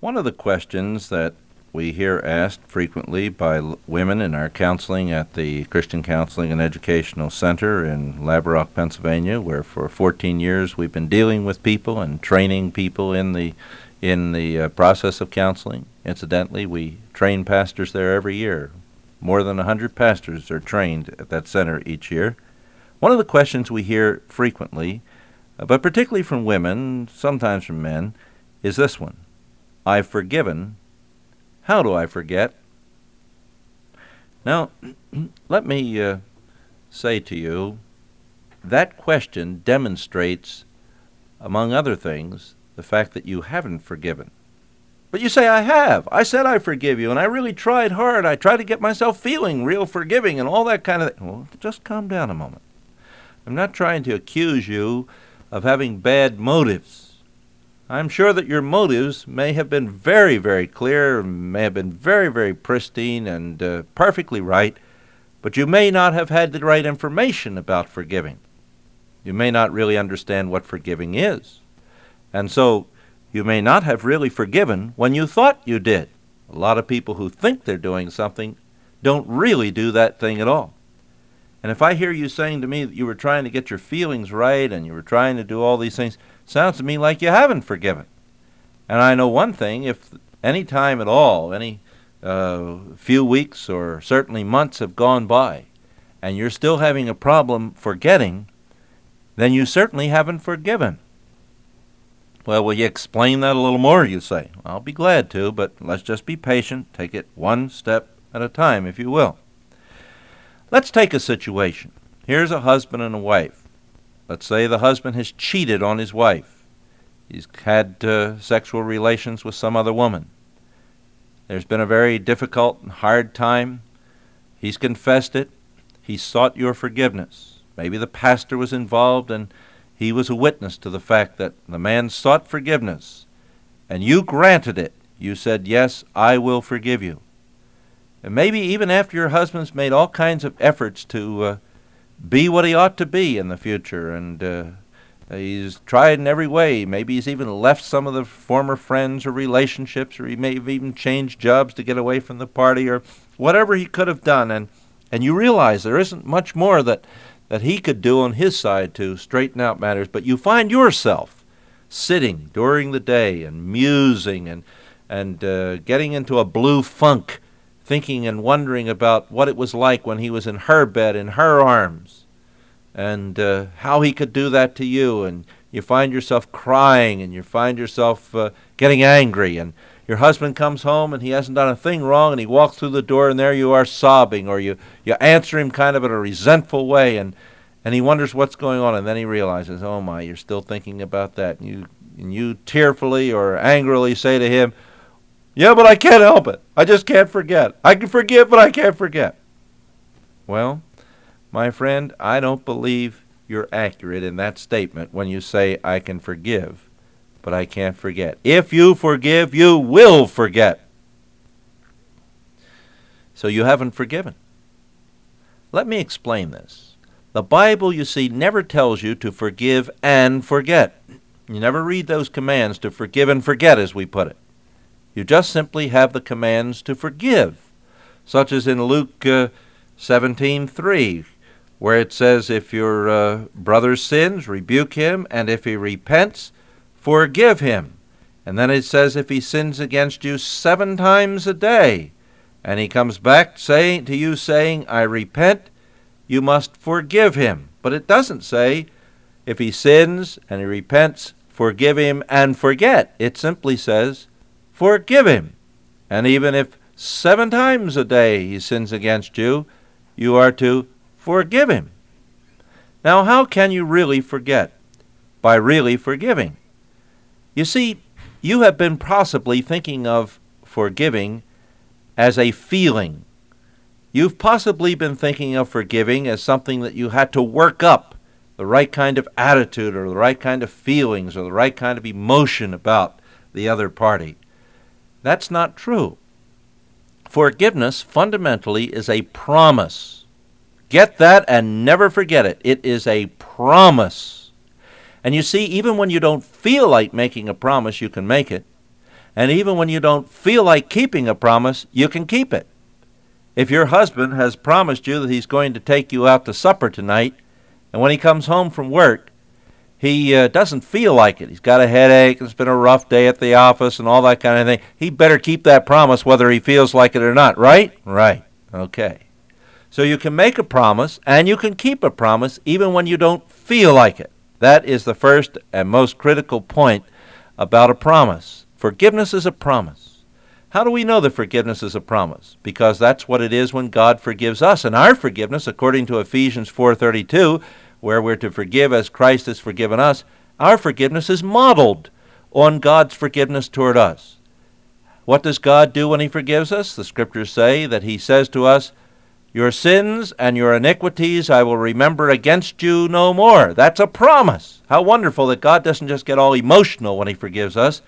One of the questions that we hear asked frequently by l- women in our counseling at the Christian Counseling and Educational Center in Laverock, Pennsylvania, where for 14 years we've been dealing with people and training people in the in the uh, process of counseling. Incidentally, we train pastors there every year. More than 100 pastors are trained at that center each year. One of the questions we hear frequently, uh, but particularly from women, sometimes from men, is this one I've forgiven. How do I forget? Now, let me uh, say to you that question demonstrates, among other things, the fact that you haven't forgiven. But you say, I have. I said I forgive you, and I really tried hard. I tried to get myself feeling real forgiving and all that kind of thing. Well, just calm down a moment. I'm not trying to accuse you of having bad motives. I'm sure that your motives may have been very, very clear, may have been very, very pristine and uh, perfectly right, but you may not have had the right information about forgiving. You may not really understand what forgiving is. And so you may not have really forgiven when you thought you did. A lot of people who think they're doing something don't really do that thing at all. And if I hear you saying to me that you were trying to get your feelings right and you were trying to do all these things, sounds to me like you haven't forgiven. And I know one thing if any time at all, any uh, few weeks or certainly months have gone by, and you're still having a problem forgetting, then you certainly haven't forgiven. Well, will you explain that a little more, you say? I'll be glad to, but let's just be patient. Take it one step at a time, if you will. Let's take a situation. Here's a husband and a wife. Let's say the husband has cheated on his wife. He's had uh, sexual relations with some other woman. There's been a very difficult and hard time. He's confessed it. He's sought your forgiveness. Maybe the pastor was involved and he was a witness to the fact that the man sought forgiveness, and you granted it. You said, Yes, I will forgive you. And maybe even after your husband's made all kinds of efforts to uh, be what he ought to be in the future, and uh, he's tried in every way. Maybe he's even left some of the former friends or relationships, or he may have even changed jobs to get away from the party, or whatever he could have done. And, and you realize there isn't much more that that he could do on his side to straighten out matters, but you find yourself sitting during the day and musing and and uh, getting into a blue funk, thinking and wondering about what it was like when he was in her bed in her arms, and uh, how he could do that to you, and you find yourself crying and you find yourself uh, getting angry and your husband comes home and he hasn't done a thing wrong and he walks through the door and there you are sobbing or you, you answer him kind of in a resentful way and, and he wonders what's going on and then he realizes, oh my, you're still thinking about that. And you, and you tearfully or angrily say to him, yeah, but I can't help it. I just can't forget. I can forgive, but I can't forget. Well, my friend, I don't believe you're accurate in that statement when you say, I can forgive but I can't forget. If you forgive, you will forget. So you haven't forgiven. Let me explain this. The Bible, you see, never tells you to forgive and forget. You never read those commands to forgive and forget, as we put it. You just simply have the commands to forgive, such as in Luke uh, 17:3, where it says, "If your uh, brother sins, rebuke him, and if he repents, forgive him. And then it says, if he sins against you seven times a day, and he comes back saying to you, saying, I repent, you must forgive him. But it doesn't say, if he sins and he repents, forgive him and forget. It simply says, forgive him. And even if seven times a day he sins against you, you are to forgive him. Now, how can you really forget? By really forgiving. You see, you have been possibly thinking of forgiving as a feeling. You've possibly been thinking of forgiving as something that you had to work up the right kind of attitude or the right kind of feelings or the right kind of emotion about the other party. That's not true. Forgiveness fundamentally is a promise. Get that and never forget it. It is a promise. And you see, even when you don't feel like making a promise, you can make it. And even when you don't feel like keeping a promise, you can keep it. If your husband has promised you that he's going to take you out to supper tonight, and when he comes home from work, he uh, doesn't feel like it. He's got a headache, it's been a rough day at the office, and all that kind of thing. He better keep that promise whether he feels like it or not, right? Right. Okay. So you can make a promise, and you can keep a promise even when you don't feel like it. That is the first and most critical point about a promise. Forgiveness is a promise. How do we know that forgiveness is a promise? Because that's what it is when God forgives us. And our forgiveness, according to Ephesians 4:32, where we're to forgive as Christ has forgiven us, our forgiveness is modeled on God's forgiveness toward us. What does God do when he forgives us? The scriptures say that he says to us, your sins and your iniquities I will remember against you no more. That's a promise. How wonderful that God doesn't just get all emotional when He forgives us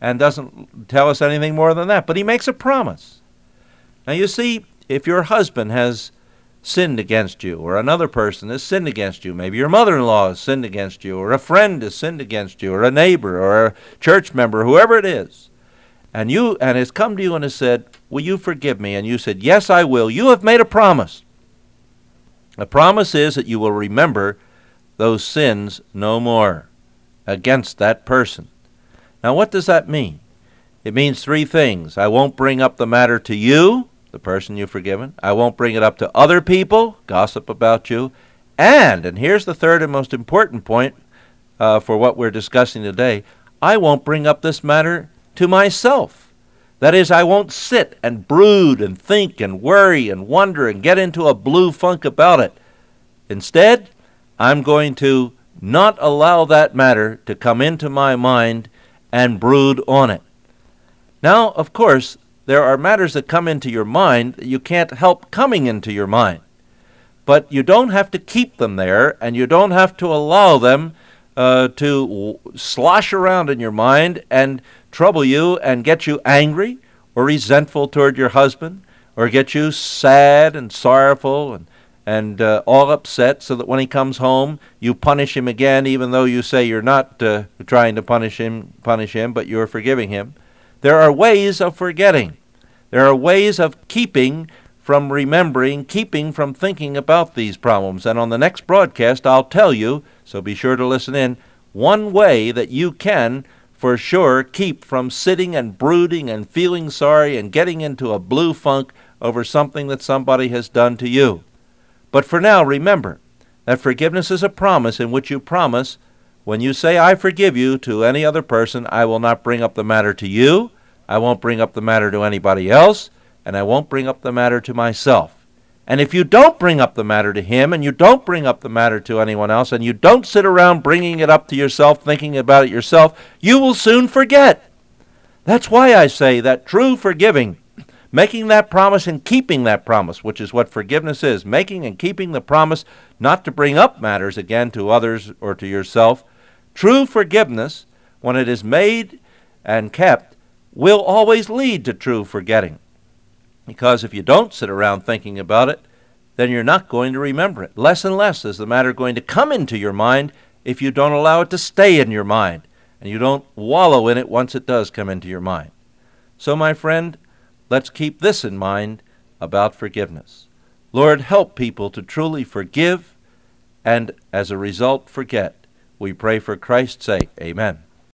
and doesn't tell us anything more than that, but He makes a promise. Now, you see, if your husband has sinned against you, or another person has sinned against you, maybe your mother in law has sinned against you, or a friend has sinned against you, or a neighbor, or a church member, whoever it is, and you and has come to you and has said, Will you forgive me? And you said, Yes, I will. You have made a promise. The promise is that you will remember those sins no more against that person. Now, what does that mean? It means three things. I won't bring up the matter to you, the person you've forgiven. I won't bring it up to other people, gossip about you. And, and here's the third and most important point uh, for what we're discussing today I won't bring up this matter to myself. That is, I won't sit and brood and think and worry and wonder and get into a blue funk about it. Instead, I'm going to not allow that matter to come into my mind and brood on it. Now, of course, there are matters that come into your mind that you can't help coming into your mind. But you don't have to keep them there, and you don't have to allow them uh, to slosh around in your mind and trouble you and get you angry or resentful toward your husband or get you sad and sorrowful and and uh, all upset so that when he comes home you punish him again even though you say you're not uh, trying to punish him punish him but you're forgiving him there are ways of forgetting there are ways of keeping from remembering keeping from thinking about these problems and on the next broadcast I'll tell you so be sure to listen in one way that you can for sure keep from sitting and brooding and feeling sorry and getting into a blue funk over something that somebody has done to you. But for now, remember that forgiveness is a promise in which you promise when you say, I forgive you to any other person, I will not bring up the matter to you, I won't bring up the matter to anybody else, and I won't bring up the matter to myself. And if you don't bring up the matter to him, and you don't bring up the matter to anyone else, and you don't sit around bringing it up to yourself, thinking about it yourself, you will soon forget. That's why I say that true forgiving, making that promise and keeping that promise, which is what forgiveness is, making and keeping the promise not to bring up matters again to others or to yourself, true forgiveness, when it is made and kept, will always lead to true forgetting. Because if you don't sit around thinking about it, then you're not going to remember it. Less and less is the matter going to come into your mind if you don't allow it to stay in your mind and you don't wallow in it once it does come into your mind. So, my friend, let's keep this in mind about forgiveness. Lord, help people to truly forgive and, as a result, forget. We pray for Christ's sake. Amen.